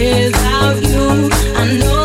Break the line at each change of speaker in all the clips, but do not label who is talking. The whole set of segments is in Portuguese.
without you. I know.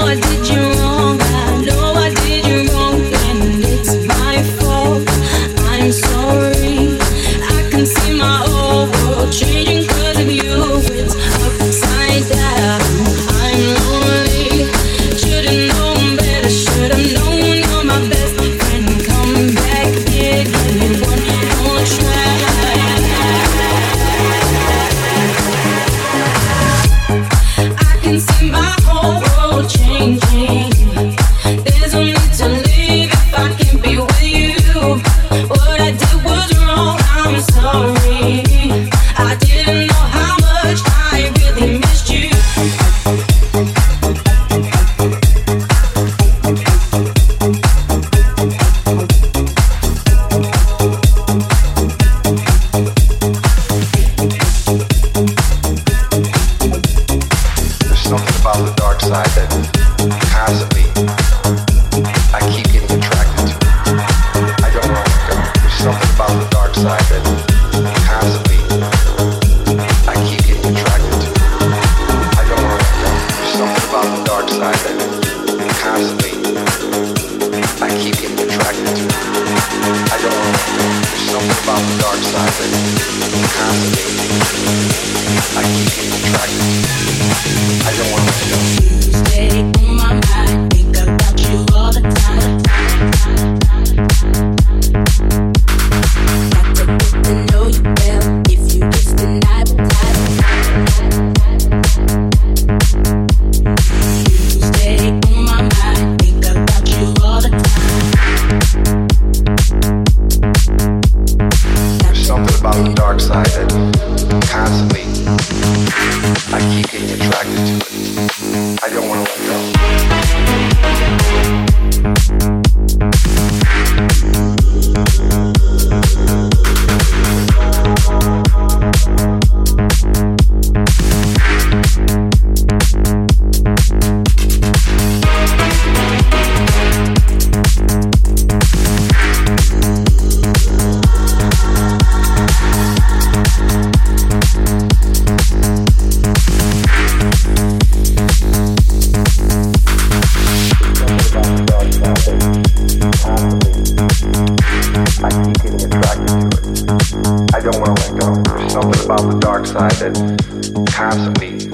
side that constantly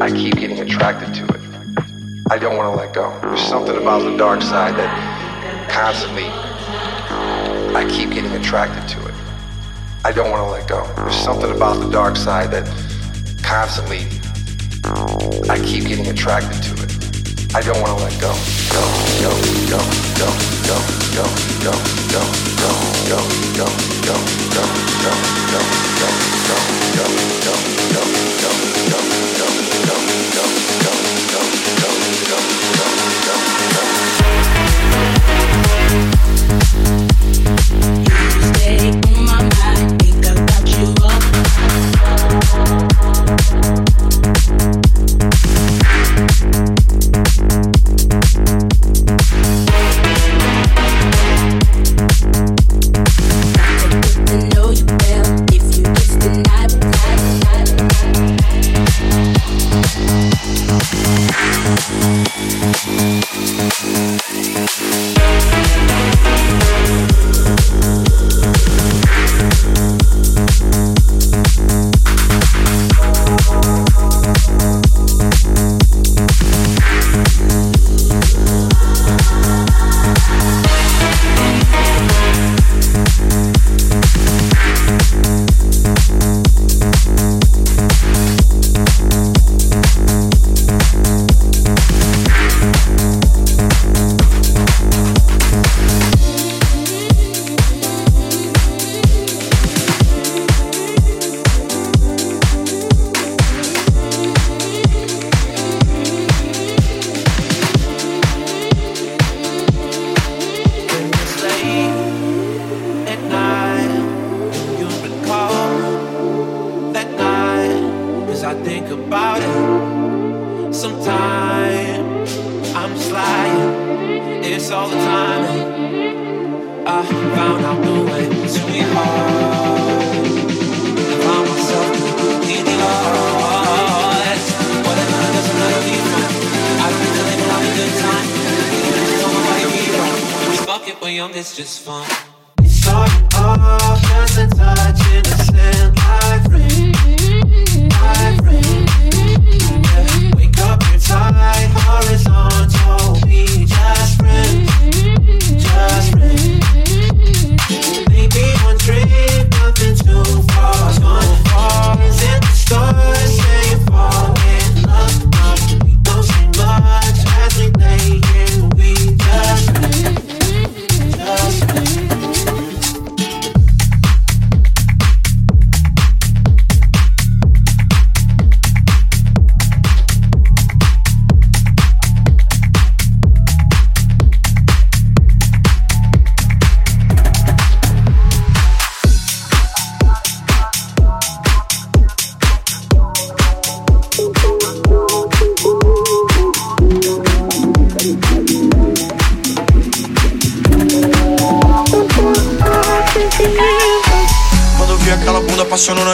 I keep getting attracted to it. I don't want to let go. There's something about the dark side that constantly I keep getting attracted to it. I don't want to let go. There's something about the dark side that constantly I keep getting attracted to it. I don't want to let go. Stay
on my mind, think about you all.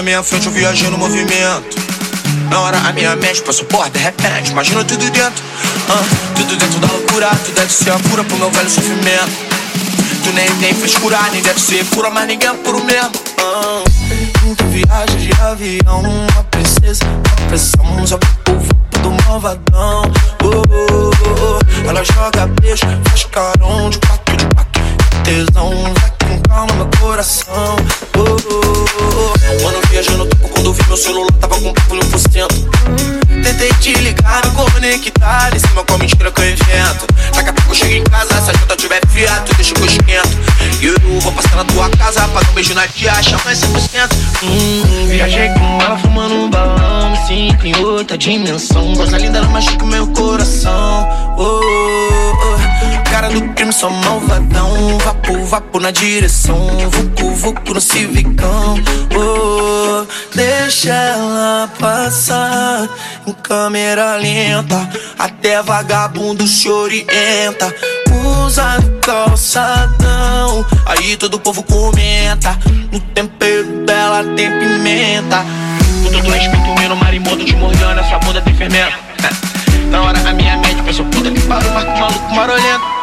Minha frente, eu viajei no movimento. Na hora a minha mente passou por de repente, imagina tudo dentro. ah, tudo dentro da loucura, tu deve ser a cura pro meu velho sofrimento. Tu nem tem frescura, nem deve ser pura, mas ninguém é puro mesmo. ah. Tu viaja de avião, uma princesa, uma pressão, só povo do malvadão. Oh, oh, oh, oh. Ela joga beijo, faz carão de quatro, de quatro. Tesão, vai com calma meu coração. Meu celular, tava com papo no 1%. Tentei te ligar, me conectar em cima com a mentira que eu invento. Daqui a pouco eu chego em casa, se a janta tiver fria, tu deixa que eu esquento. Eu vou passar na tua casa pra um beijo na tia, chama 100%. Hum, viajei com ela fumando um balão, me sinto em outra dimensão. Coisa linda, ela machuca o meu coração. Oh, oh, oh. Cara do crime, só malvadão. Vapo, vapo na direção. Vucu, vucu no civicão. Oh, deixa ela passar em câmera lenta. Até vagabundo se orienta. Usa calçadão. Aí todo o povo comenta. No tempero dela tem pimenta. Tudo do respeito, meu marimoto te mordendo. Essa bunda tem fermento. Na hora a minha mente pensou, puta que pariu, Marco maluco marolento.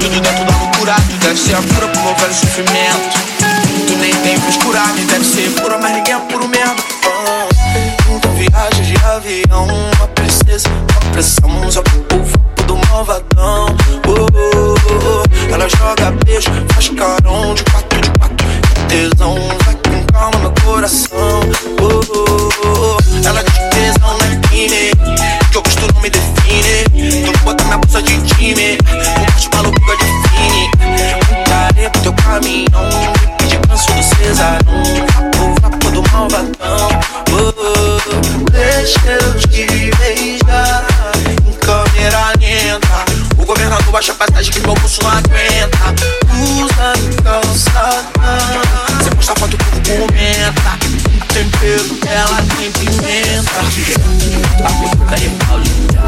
Tudo dentro da loucura, deve ser a cura pro meu velho sofrimento. Tu nem tem frescura, nem deve ser pura, mas ninguém é puro mesmo. Ah, tu viaja de avião, uma princesa, uma pressão, só pro povo do malvadão. Oh, oh, oh, oh. Ela joga beijo, faz carão de quatro, de quatro. Tesão, vai com calma no coração. Oh, oh, oh, oh. Ela que tesão não é crime, que eu gosto não me define. Tu bota minha bolsa de time, canso do cesarão. Vapo, vapo do malvadão. Oh, oh. Deixa eu te beijar em câmera lenta. O governador baixa a passagem que meu pulso não aguenta. Usa calçadão. Você posta foto, o povo comenta. O tempero dela tem pimenta. A puta de Paulinha.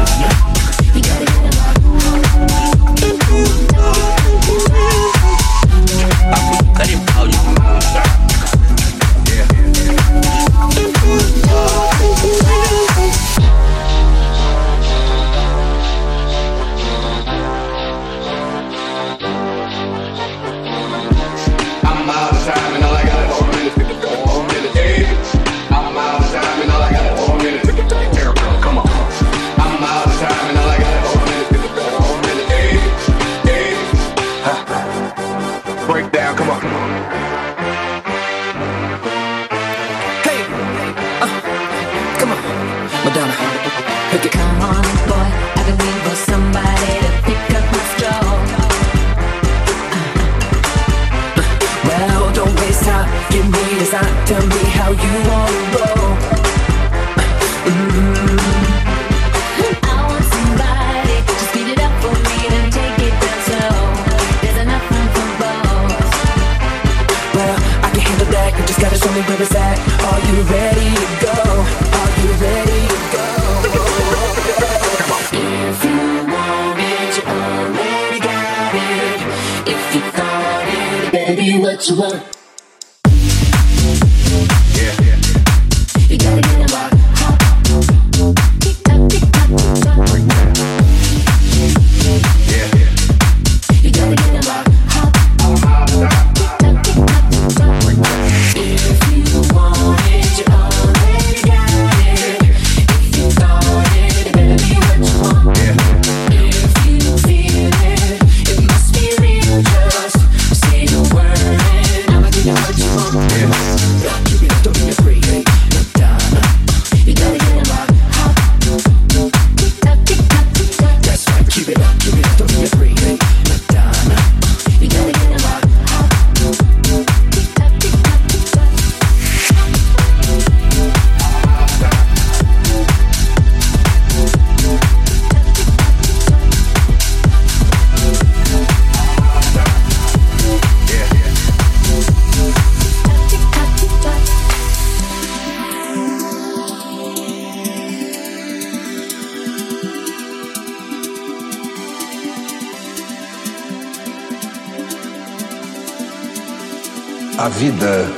Vida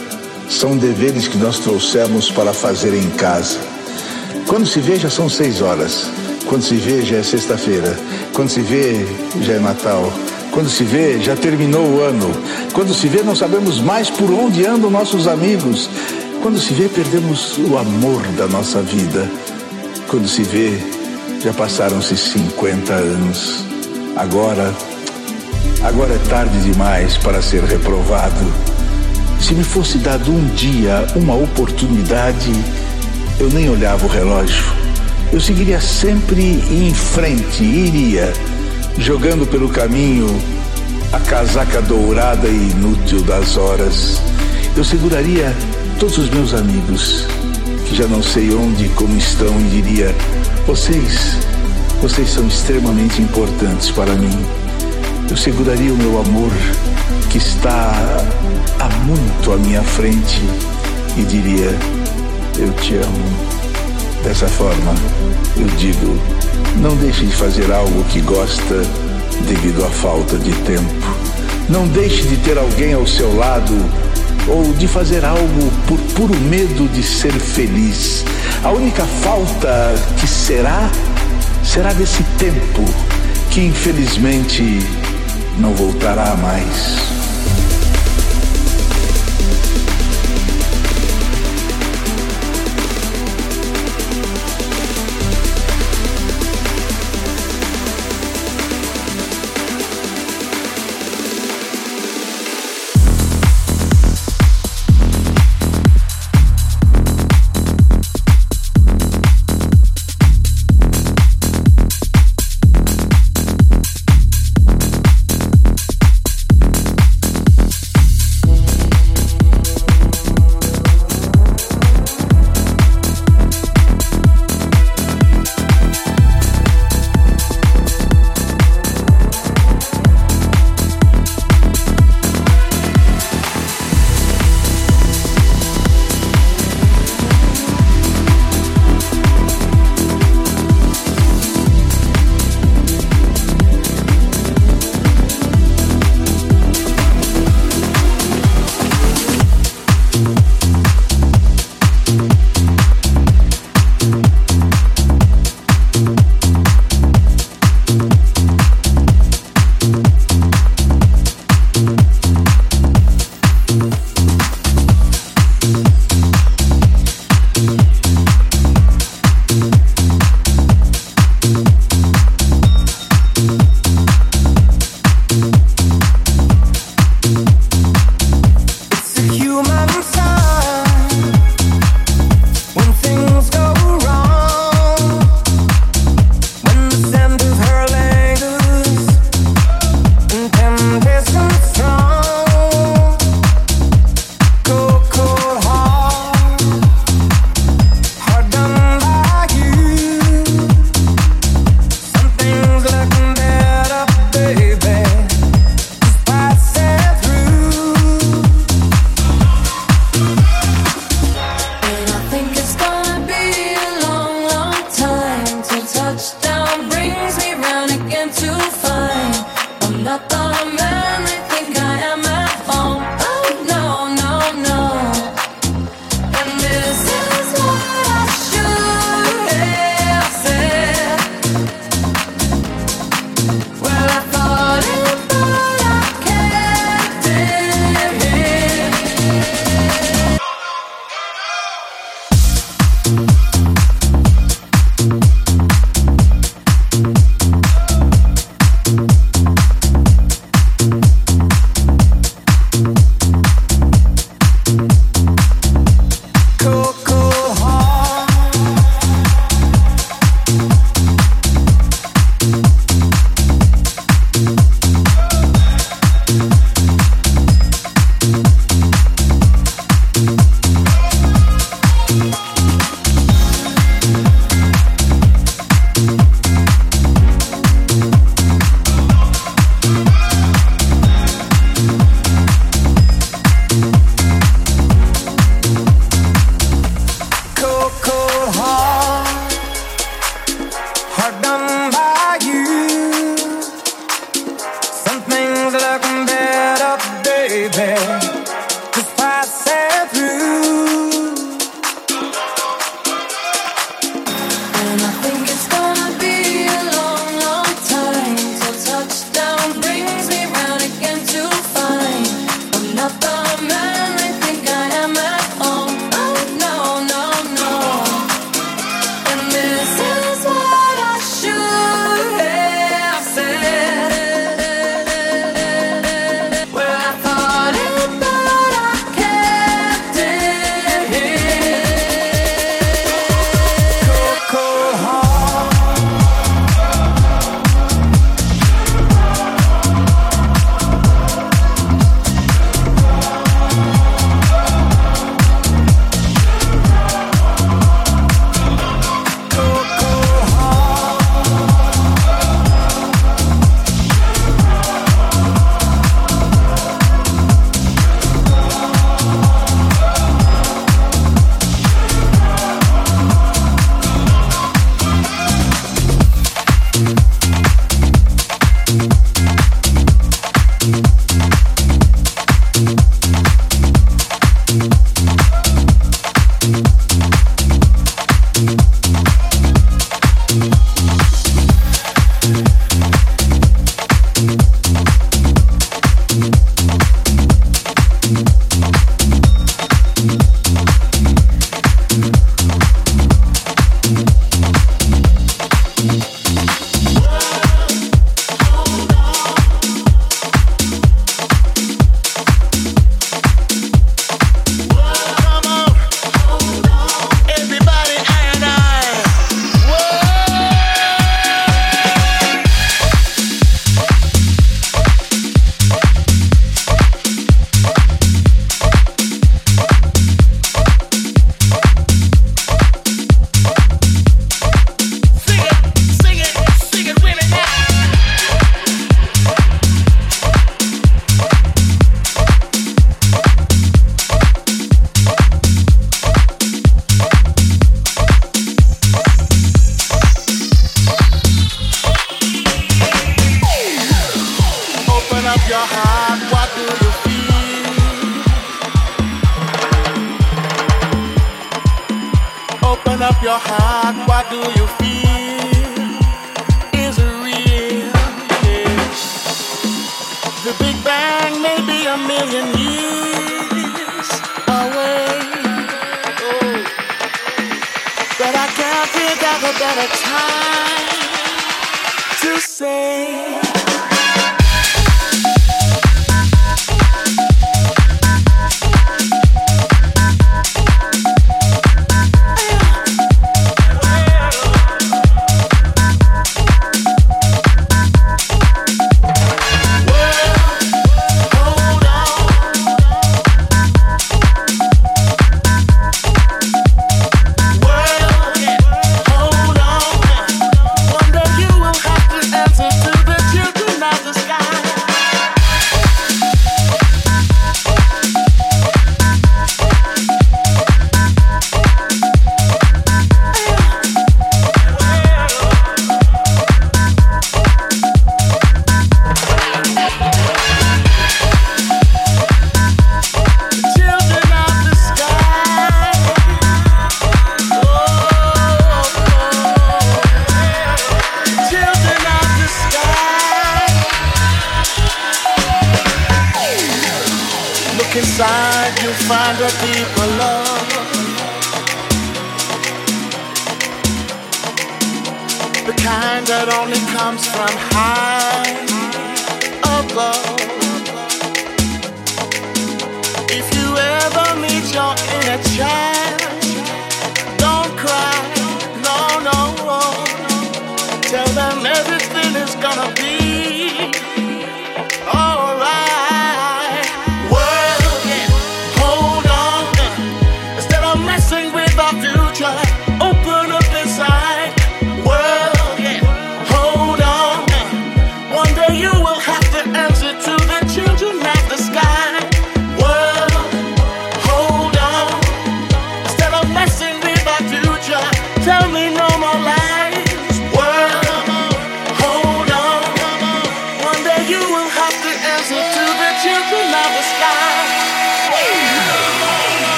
são deveres que nós trouxemos para fazer em casa. Quando se vê, já são seis horas. Quando se vê, já é sexta-feira. Quando se vê, já é Natal. Quando se vê, já terminou o ano. Quando se vê, não sabemos mais por onde andam nossos amigos. Quando se vê, perdemos o amor da nossa vida. Quando se vê, já passaram-se 50 anos. Agora, agora é tarde demais para ser reprovado. Se me fosse dado um dia, uma oportunidade, eu nem olhava o relógio. Eu seguiria sempre em frente, iria, jogando pelo caminho a casaca dourada e inútil das horas. Eu seguraria todos os meus amigos, que já não sei onde e como estão, e diria: vocês, vocês são extremamente importantes para mim. Eu seguraria o meu amor, que está há muito à minha frente, e diria: Eu te amo. Dessa forma, eu digo: não deixe de fazer algo que gosta devido à falta de tempo. Não deixe de ter alguém ao seu lado ou de fazer algo por puro medo de ser feliz. A única falta que será, será desse tempo que infelizmente não voltará mais.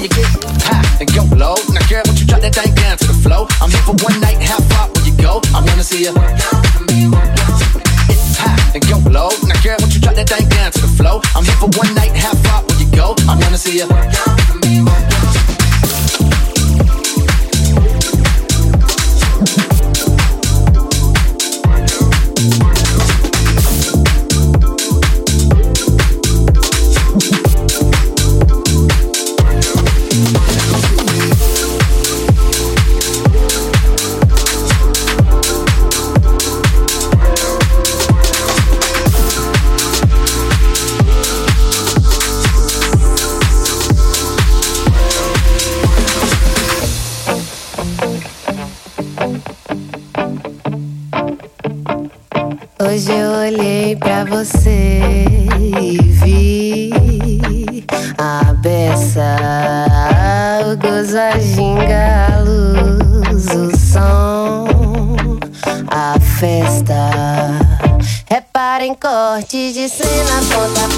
Let you get high and go low. Now, girl, won't you drop that thing down to the flow? I'm here for one night, how far will you go? I wanna see you. High and go low. Now, girl, won't you drop that thing down to the flow? I'm here for one night, how far will you go? I wanna see you.
Pra você e vi a beça, o gozo, a ginga, a luz, o som, a festa. Reparem cortes de cena, ponta a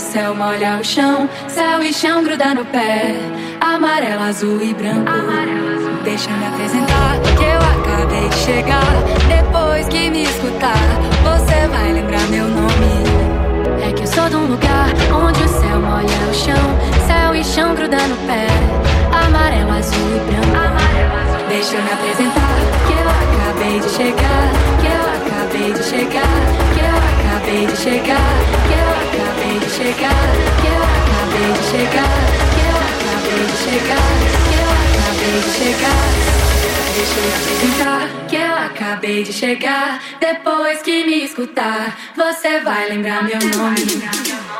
o
céu molha o chão, céu e chão gruda no pé, amarelo, azul e branco. Deixa eu me apresentar, que eu acabei de chegar. Depois que me escutar, você vai lembrar meu nome. É que eu sou de um lugar onde o céu molha o chão, céu e chão gruda no pé, amarelo, azul e branco. Deixa eu me apresentar, que eu acabei de chegar, que eu acabei de chegar, acabei de chegar, que eu acabei de chegar, que eu acabei de chegar, que eu acabei de chegar, que eu acabei de chegar. Deixa eu apresentar,
que eu acabei de chegar. Depois que me escutar, você vai lembrar meu nome.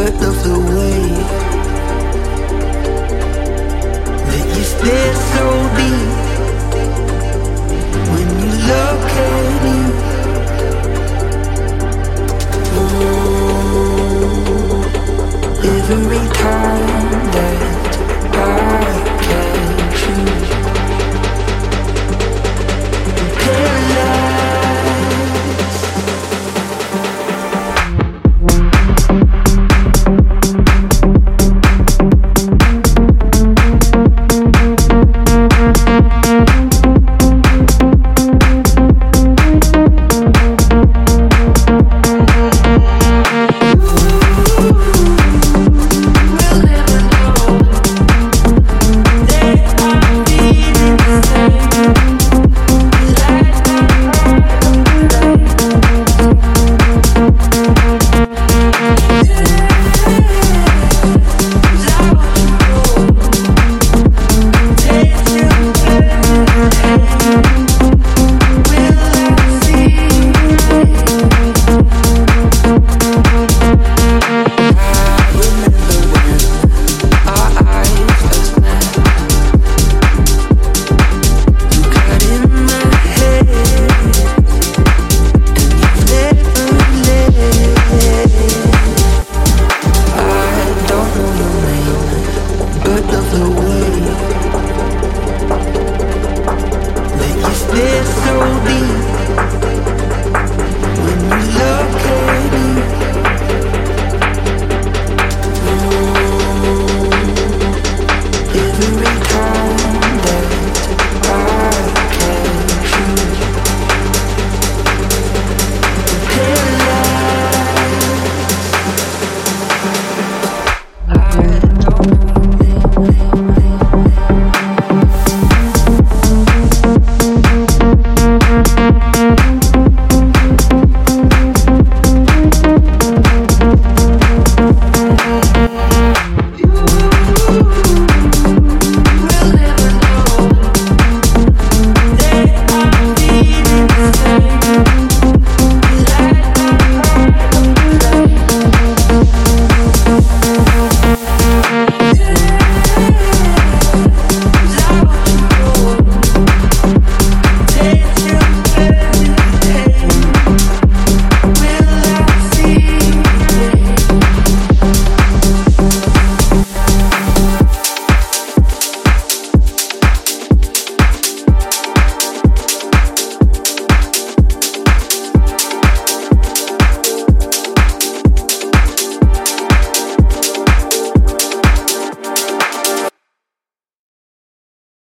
but
love the way